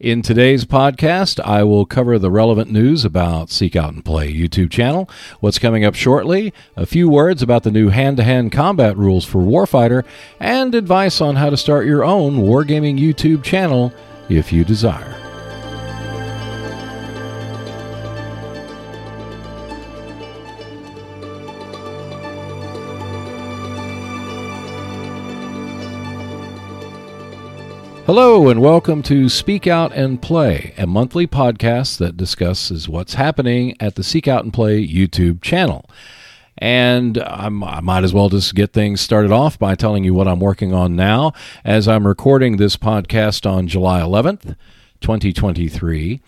In today's podcast, I will cover the relevant news about Seek Out and Play YouTube channel, what's coming up shortly, a few words about the new hand to hand combat rules for Warfighter, and advice on how to start your own Wargaming YouTube channel if you desire. Hello, and welcome to Speak Out and Play, a monthly podcast that discusses what's happening at the Seek Out and Play YouTube channel. And I'm, i might as well just get things started off by telling you what I'm working on now as I'm recording this podcast on July 11th, 2023.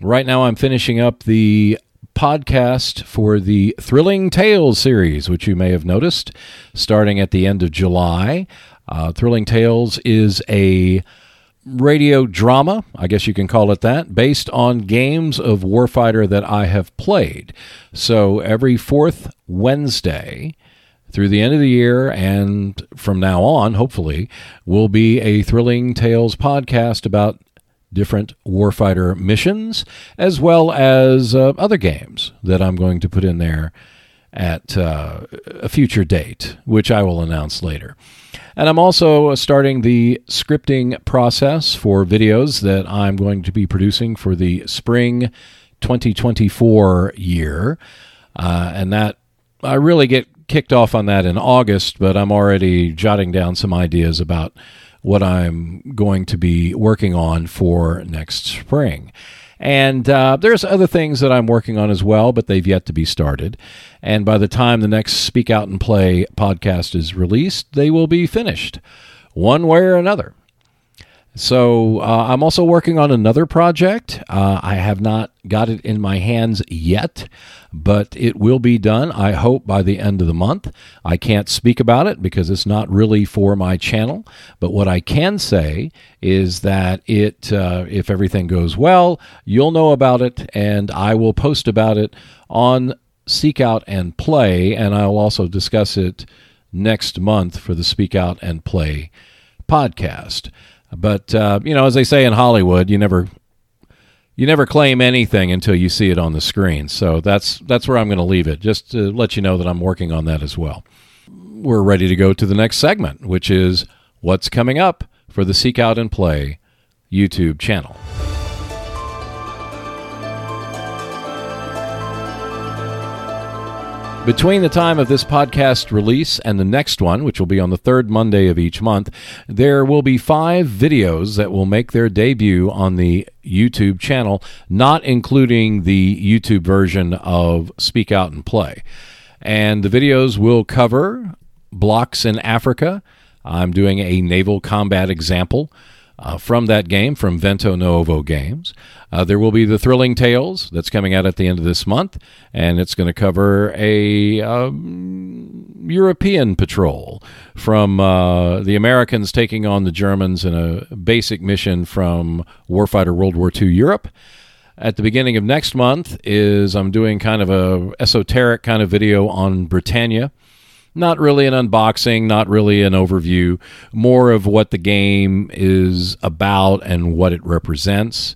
Right now, I'm finishing up the podcast for the Thrilling Tales series, which you may have noticed starting at the end of July. Uh, Thrilling Tales is a radio drama, I guess you can call it that, based on games of Warfighter that I have played. So every fourth Wednesday through the end of the year and from now on, hopefully, will be a Thrilling Tales podcast about different Warfighter missions as well as uh, other games that I'm going to put in there at uh, a future date, which I will announce later. And I'm also starting the scripting process for videos that I'm going to be producing for the spring 2024 year. Uh, and that I really get kicked off on that in August, but I'm already jotting down some ideas about what I'm going to be working on for next spring. And uh, there's other things that I'm working on as well, but they've yet to be started. And by the time the next Speak Out and Play podcast is released, they will be finished, one way or another. So uh, I'm also working on another project. Uh, I have not got it in my hands yet, but it will be done, I hope, by the end of the month. I can't speak about it because it's not really for my channel. But what I can say is that it, uh, if everything goes well, you'll know about it, and I will post about it on Seek Out and Play, and I'll also discuss it next month for the Speak Out and Play podcast. But uh, you know, as they say in Hollywood, you never you never claim anything until you see it on the screen. So that's that's where I'm going to leave it. Just to let you know that I'm working on that as well. We're ready to go to the next segment, which is what's coming up for the Seek Out and Play YouTube channel. Between the time of this podcast release and the next one, which will be on the third Monday of each month, there will be five videos that will make their debut on the YouTube channel, not including the YouTube version of Speak Out and Play. And the videos will cover Blocks in Afrika. I'm doing a naval combat example uh, from that game from Vento Nuovo Games. Uh, there will be the Thrilling Tales that's coming out at the end of this month, and it's going to cover a um, European patrol from uh, the Americans taking on the Germans in a basic mission from Warfighter World War II Europe. At the beginning of next month is I'm doing kind of a esoteric kind of video on Britannia not really an unboxing, not really an overview, more of what the game is about and what it represents.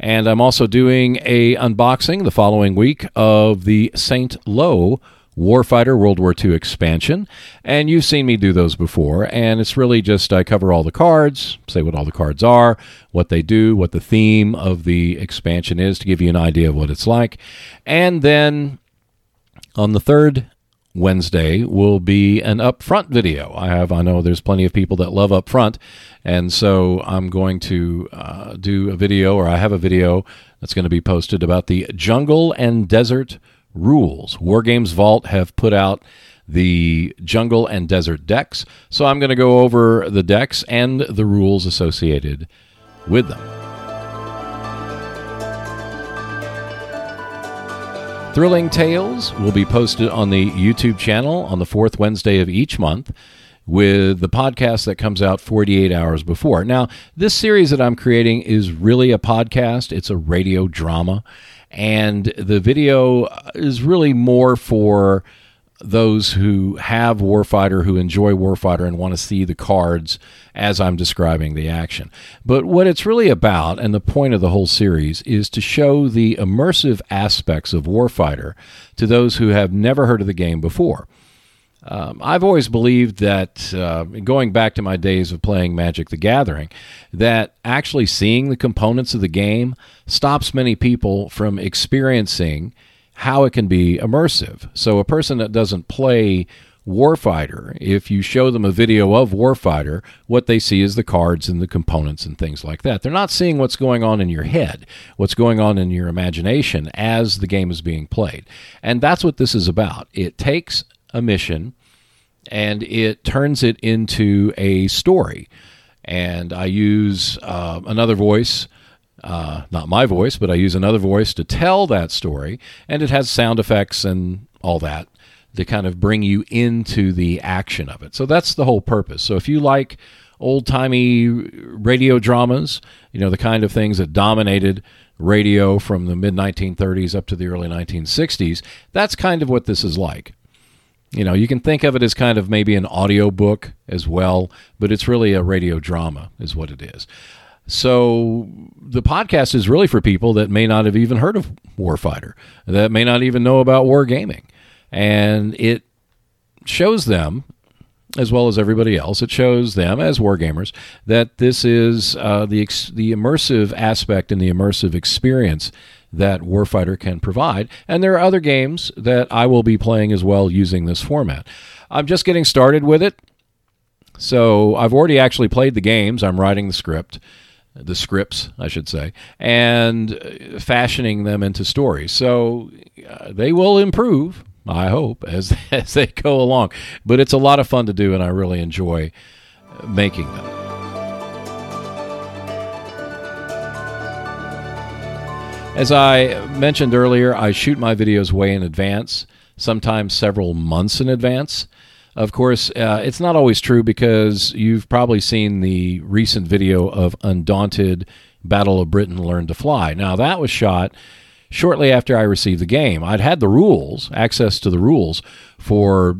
And I'm also doing a unboxing the following week of the Saint Lo Warfighter World War II expansion. And you've seen me do those before. And it's really just I cover all the cards, say what all the cards are, what they do, what the theme of the expansion is to give you an idea of what it's like. And then on the third Wednesday will be an upfront video. I have, I know there's plenty of people that love upfront, and so I'm going to uh, do a video, or I have a video that's going to be posted about the jungle and desert rules. War Games Vault have put out the jungle and desert decks, so I'm going to go over the decks and the rules associated with them. Thrilling Tales will be posted on the YouTube channel on the fourth Wednesday of each month with the podcast that comes out 48 hours before. Now, this series that I'm creating is really a podcast, it's a radio drama, and the video is really more for those who have Warfighter, who enjoy Warfighter, and want to see the cards as I'm describing the action. But what it's really about, and the point of the whole series, is to show the immersive aspects of Warfighter to those who have never heard of the game before. Um, I've always believed that, uh, going back to my days of playing Magic the Gathering, that actually seeing the components of the game stops many people from experiencing how it can be immersive. So a person that doesn't play Warfighter, if you show them a video of Warfighter, what they see is the cards and the components and things like that. They're not seeing what's going on in your head, what's going on in your imagination as the game is being played. And that's what this is about. It takes a mission and it turns it into a story. And I use uh, another voice uh, not my voice, but I use another voice to tell that story, and it has sound effects and all that to kind of bring you into the action of it. So that's the whole purpose. So if you like old timey radio dramas, you know, the kind of things that dominated radio from the mid 1930s up to the early 1960s, that's kind of what this is like. You know, you can think of it as kind of maybe an audio book as well, but it's really a radio drama, is what it is. So the podcast is really for people that may not have even heard of Warfighter, that may not even know about wargaming. And it shows them, as well as everybody else, it shows them as wargamers that this is uh, the, ex- the immersive aspect and the immersive experience that Warfighter can provide. And there are other games that I will be playing as well using this format. I'm just getting started with it. So I've already actually played the games. I'm writing the script the scripts, I should say, and fashioning them into stories. So uh, they will improve, I hope, as as they go along. But it's a lot of fun to do, and I really enjoy making them. As I mentioned earlier, I shoot my videos way in advance, sometimes several months in advance. Of course, uh, it's not always true because you've probably seen the recent video of Undaunted Battle of Britain Learn to Fly. Now, that was shot shortly after I received the game. I'd had the rules, access to the rules, for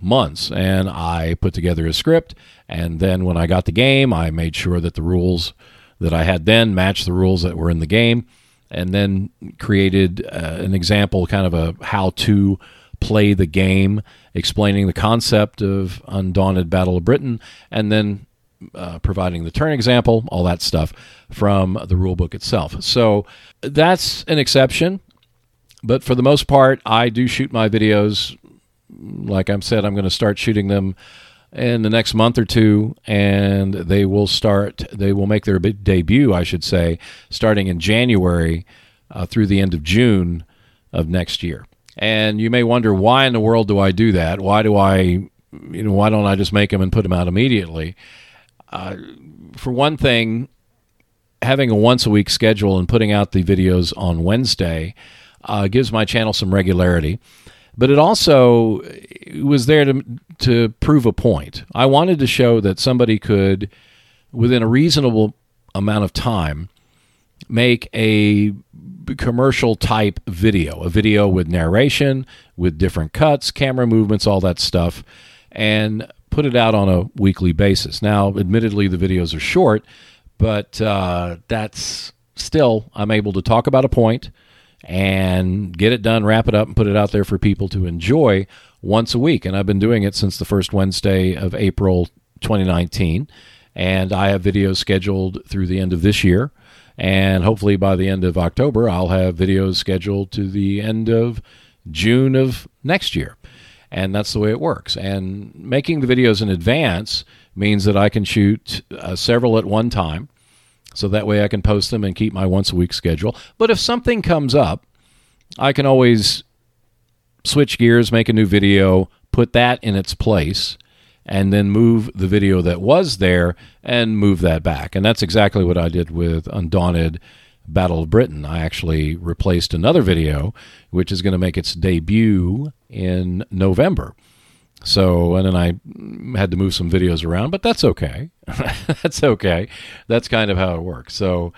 months, and I put together a script. And then when I got the game, I made sure that the rules that I had then matched the rules that were in the game, and then created uh, an example, kind of a how to play the game, explaining the concept of Undaunted Battle of Britain, and then uh, providing the turn example, all that stuff from the rulebook itself. So that's an exception, but for the most part, I do shoot my videos. Like I said, I'm going to start shooting them in the next month or two, and they will start. They will make their debut, I should say, starting in January uh, through the end of June of next year. And you may wonder why in the world do I do that? Why do I, you know, why don't I just make them and put them out immediately? Uh, for one thing, having a once a week schedule and putting out the videos on Wednesday uh, gives my channel some regularity. But it also was there to to prove a point. I wanted to show that somebody could, within a reasonable amount of time, make a commercial type video, a video with narration, with different cuts, camera movements, all that stuff, and put it out on a weekly basis. Now, admittedly, the videos are short, but uh, that's still, I'm able to talk about a point and get it done, wrap it up, and put it out there for people to enjoy once a week. And I've been doing it since the first Wednesday of April 2019. And I have videos scheduled through the end of this year. And hopefully by the end of October, I'll have videos scheduled to the end of June of next year. And that's the way it works. And making the videos in advance means that I can shoot uh, several at one time. So that way I can post them and keep my once a week schedule. But if something comes up, I can always switch gears, make a new video, put that in its place, and then move the video that was there and move that back. And that's exactly what I did with Undaunted Battle of Britain. I actually replaced another video, which is going to make its debut in November. So, and then I had to move some videos around, but that's okay. that's okay. That's kind of how it works. So,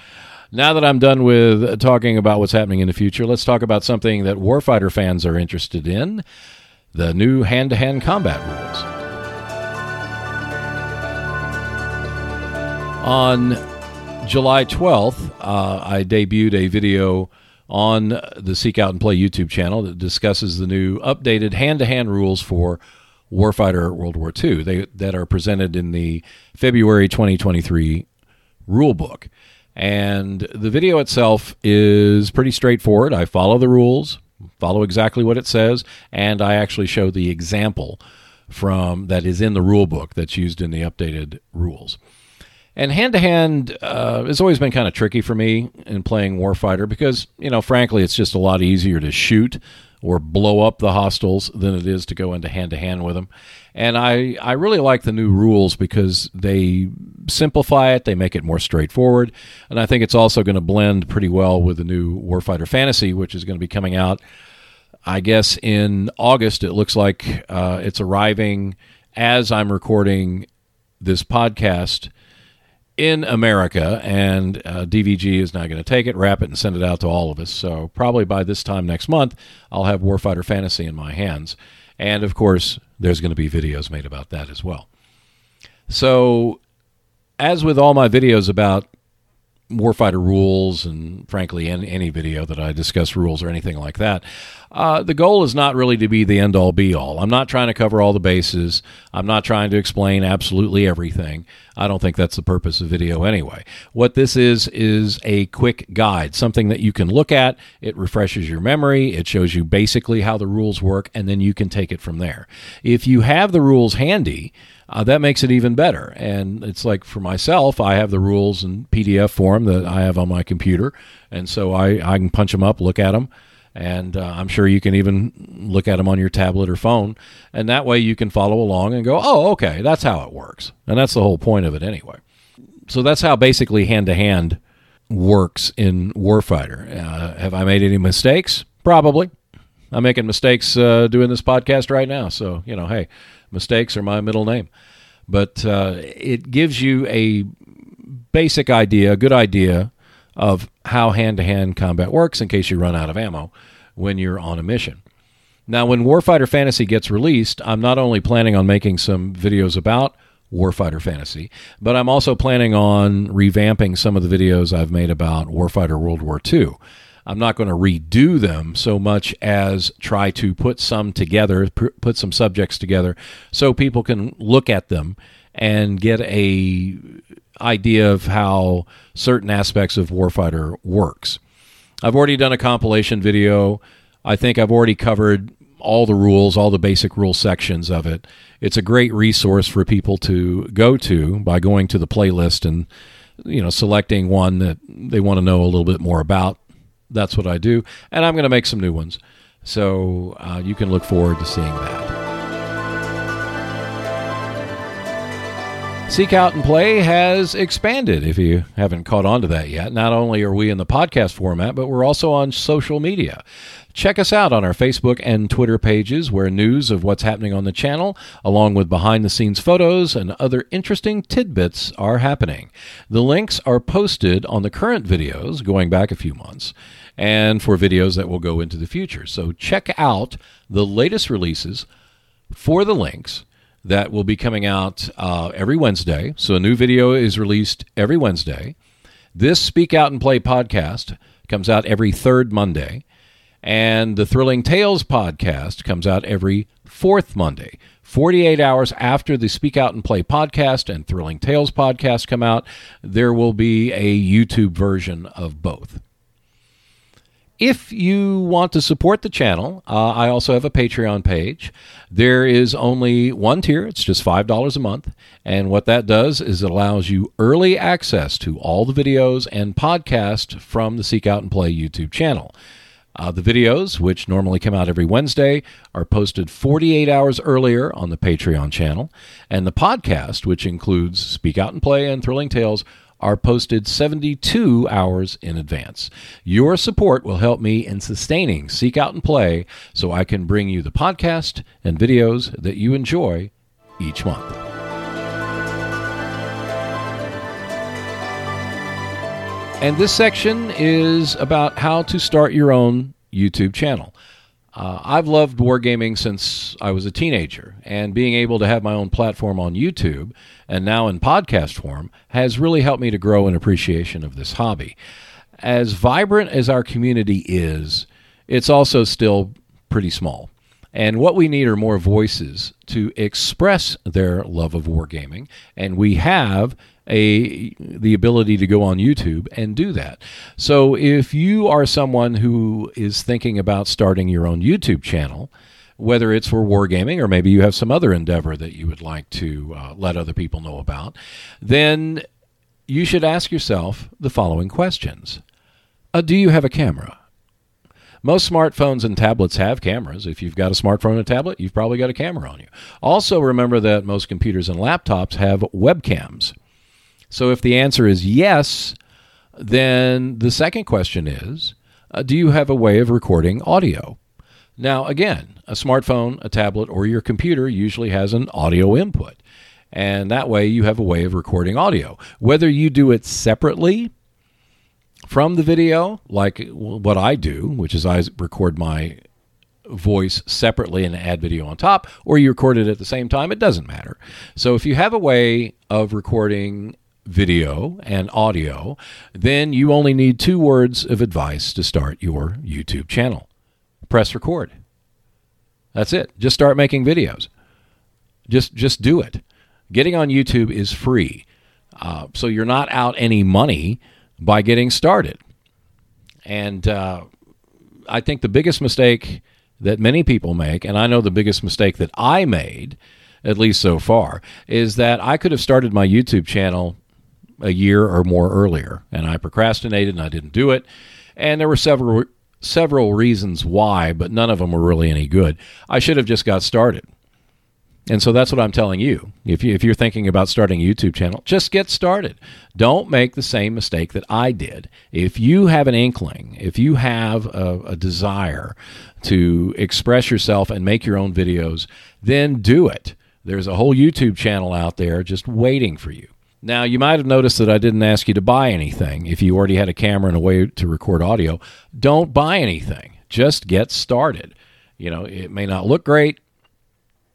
now that I'm done with talking about what's happening in the future, let's talk about something that Warfighter fans are interested in the new hand to hand combat rules. On July 12th, uh, I debuted a video on the Seek Out and Play YouTube channel that discusses the new updated hand to hand rules for Warfighter World War II they, that are presented in the February 2023 rule book. And the video itself is pretty straightforward. I follow the rules, follow exactly what it says, and I actually show the example from that is in the rule book that's used in the updated rules. And hand to hand has always been kind of tricky for me in playing Warfighter because, you know, frankly, it's just a lot easier to shoot or blow up the hostiles than it is to go into hand to hand with them. And I, I really like the new rules because they simplify it, they make it more straightforward. And I think it's also going to blend pretty well with the new Warfighter Fantasy, which is going to be coming out, I guess, in August. It looks like uh, it's arriving as I'm recording this podcast in America, and uh, DVG is now going to take it, wrap it, and send it out to all of us. So probably by this time next month, I'll have Warfighter Fantasy in my hands, and of course, there's going to be videos made about that as well. So, as with all my videos about warfighter rules and frankly in any video that I discuss rules or anything like that. Uh, the goal is not really to be the end all be all. I'm not trying to cover all the bases. I'm not trying to explain absolutely everything. I don't think that's the purpose of video anyway. What this is is a quick guide, something that you can look at. It refreshes your memory. It shows you basically how the rules work, and then you can take it from there. If you have the rules handy, uh, that makes it even better. And it's like for myself, I have the rules in PDF form that I have on my computer, and so I, I can punch them up, look at them, and uh, I'm sure you can even look at them on your tablet or phone, and that way you can follow along and go, oh, okay, that's how it works, and that's the whole point of it anyway. So that's how basically hand to hand works in Warfighter. Uh, have I made any mistakes? Probably. I'm making mistakes uh, doing this podcast right now, so you know, hey Mistakes are my middle name. But uh, it gives you a basic idea, a good idea of how hand to hand combat works in case you run out of ammo when you're on a mission. Now, when Warfighter Fantasy gets released, I'm not only planning on making some videos about Warfighter Fantasy, but I'm also planning on revamping some of the videos I've made about Warfighter World War II. I'm not going to redo them so much as try to put some together, put some subjects together, so people can look at them and get a idea of how certain aspects of Warfighter works. I've already done a compilation video. I think I've already covered all the rules, all the basic rule sections of it. It's a great resource for people to go to by going to the playlist and you know selecting one that they want to know a little bit more about that's what I do, and I'm going to make some new ones. So uh, you can look forward to seeing that. Seek Out and Play has expanded, if you haven't caught on to that yet. Not only are we in the podcast format, but we're also on social media. Check us out on our Facebook and Twitter pages where news of what's happening on the channel, along with behind the scenes photos and other interesting tidbits, are happening. The links are posted on the current videos going back a few months and for videos that will go into the future. So check out the latest releases for the links that will be coming out uh, every Wednesday. So a new video is released every Wednesday. This Speak Out and Play podcast comes out every third Monday. And the Thrilling Tales podcast comes out every fourth Monday. 48 hours after the Speak Out and Play podcast and Thrilling Tales podcast come out, there will be a YouTube version of both. If you want to support the channel, uh, I also have a Patreon page. There is only one tier, it's just $5 a month. And what that does is it allows you early access to all the videos and podcasts from the Seek Out and Play YouTube channel. Uh, the videos, which normally come out every Wednesday, are posted 48 hours earlier on the Patreon channel. And the podcast, which includes Speak Out and Play and Thrilling Tales, are posted 72 hours in advance. Your support will help me in sustaining Seek Out and Play so I can bring you the podcast and videos that you enjoy each month. And this section is about how to start your own YouTube channel. Uh, I've loved wargaming since I was a teenager, and being able to have my own platform on YouTube and now in podcast form has really helped me to grow an appreciation of this hobby. As vibrant as our community is, it's also still pretty small. And what we need are more voices to express their love of wargaming. And we have a the ability to go on YouTube and do that. So if you are someone who is thinking about starting your own YouTube channel, whether it's for wargaming or maybe you have some other endeavor that you would like to uh, let other people know about, then you should ask yourself the following questions. Uh, do you have a camera? Most smartphones and tablets have cameras. If you've got a smartphone and a tablet, you've probably got a camera on you. Also, remember that most computers and laptops have webcams. So, if the answer is yes, then the second question is uh, Do you have a way of recording audio? Now, again, a smartphone, a tablet, or your computer usually has an audio input. And that way you have a way of recording audio. Whether you do it separately from the video, like what I do, which is I record my voice separately and add video on top, or you record it at the same time, it doesn't matter. So if you have a way of recording video and audio, then you only need two words of advice to start your YouTube channel. Press record. That's it. Just start making videos. Just just do it. Getting on YouTube is free, uh, so you're not out any money by getting started. And uh, I think the biggest mistake that many people make, and I know the biggest mistake that I made, at least so far, is that I could have started my YouTube channel a year or more earlier, and I procrastinated and I didn't do it. And there were several several reasons why, but none of them were really any good. I should have just got started. And so that's what I'm telling you. If, you. if you're thinking about starting a YouTube channel, just get started. Don't make the same mistake that I did. If you have an inkling, if you have a, a desire to express yourself and make your own videos, then do it. There's a whole YouTube channel out there just waiting for you. Now, you might have noticed that I didn't ask you to buy anything. If you already had a camera and a way to record audio, don't buy anything. Just get started. You know, it may not look great,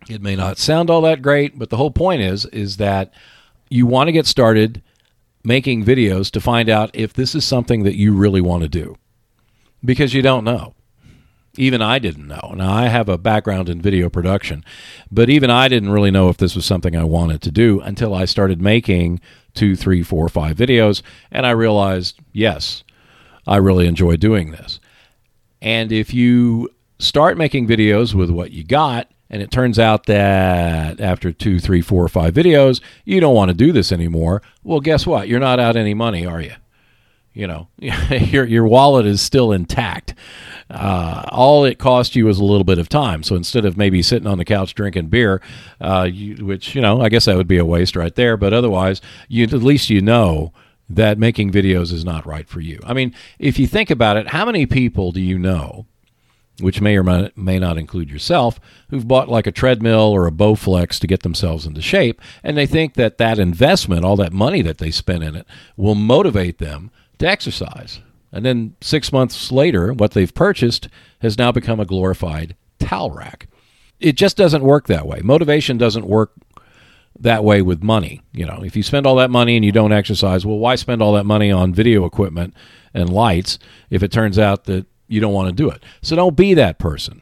it may not sound all that great, but the whole point is is that you want to get started making videos to find out if this is something that you really want to do. Because you don't know. Even I didn't know. Now, I have a background in video production, but even I didn't really know if this was something I wanted to do until I started making two, three, four, five videos, and I realized, yes, I really enjoy doing this. And if you start making videos with what you got, and it turns out that after two, three, four, five videos, you don't want to do this anymore, well, guess what? You're not out any money, are you? You know your your wallet is still intact. Uh, all it cost you was a little bit of time. So instead of maybe sitting on the couch drinking beer, uh, you, which you know I guess that would be a waste right there, but otherwise you at least you know that making videos is not right for you. I mean, if you think about it, how many people do you know? Which may or may not include yourself, who've bought like a treadmill or a Bowflex to get themselves into shape, and they think that that investment, all that money that they spent in it, will motivate them to exercise. And then six months later, what they've purchased has now become a glorified towel rack. It just doesn't work that way. Motivation doesn't work that way with money. You know, if you spend all that money and you don't exercise, well, why spend all that money on video equipment and lights if it turns out that you don't want to do it? So don't be that person.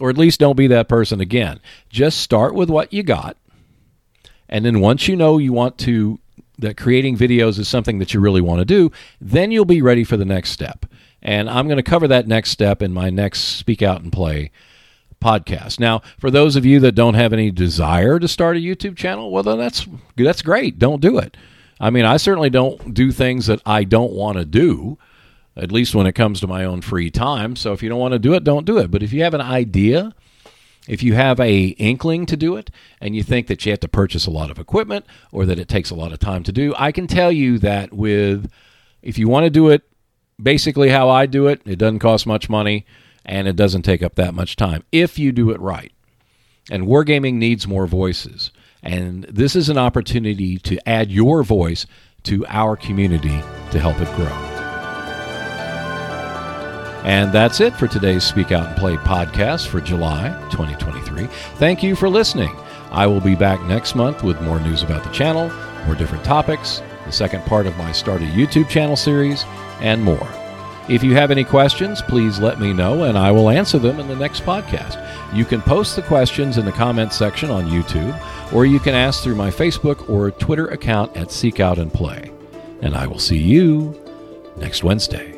Or at least don't be that person again. Just start with what you got. And then once you know you want to that creating videos is something that you really want to do, then you'll be ready for the next step. And I'm going to cover that next step in my next Speak Out and Play podcast. Now, for those of you that don't have any desire to start a YouTube channel, well then that's that's great. Don't do it. I mean, I certainly don't do things that I don't want to do, at least when it comes to my own free time. So if you don't want to do it, don't do it. But if you have an idea if you have a inkling to do it and you think that you have to purchase a lot of equipment or that it takes a lot of time to do, I can tell you that with if you want to do it basically how I do it, it doesn't cost much money and it doesn't take up that much time if you do it right. And wargaming needs more voices. And this is an opportunity to add your voice to our community to help it grow. And that's it for today's Speak Out and Play podcast for July 2023. Thank you for listening. I will be back next month with more news about the channel, more different topics, the second part of my Start a YouTube channel series, and more. If you have any questions, please let me know and I will answer them in the next podcast. You can post the questions in the comments section on YouTube, or you can ask through my Facebook or Twitter account at Seek Out and Play. And I will see you next Wednesday.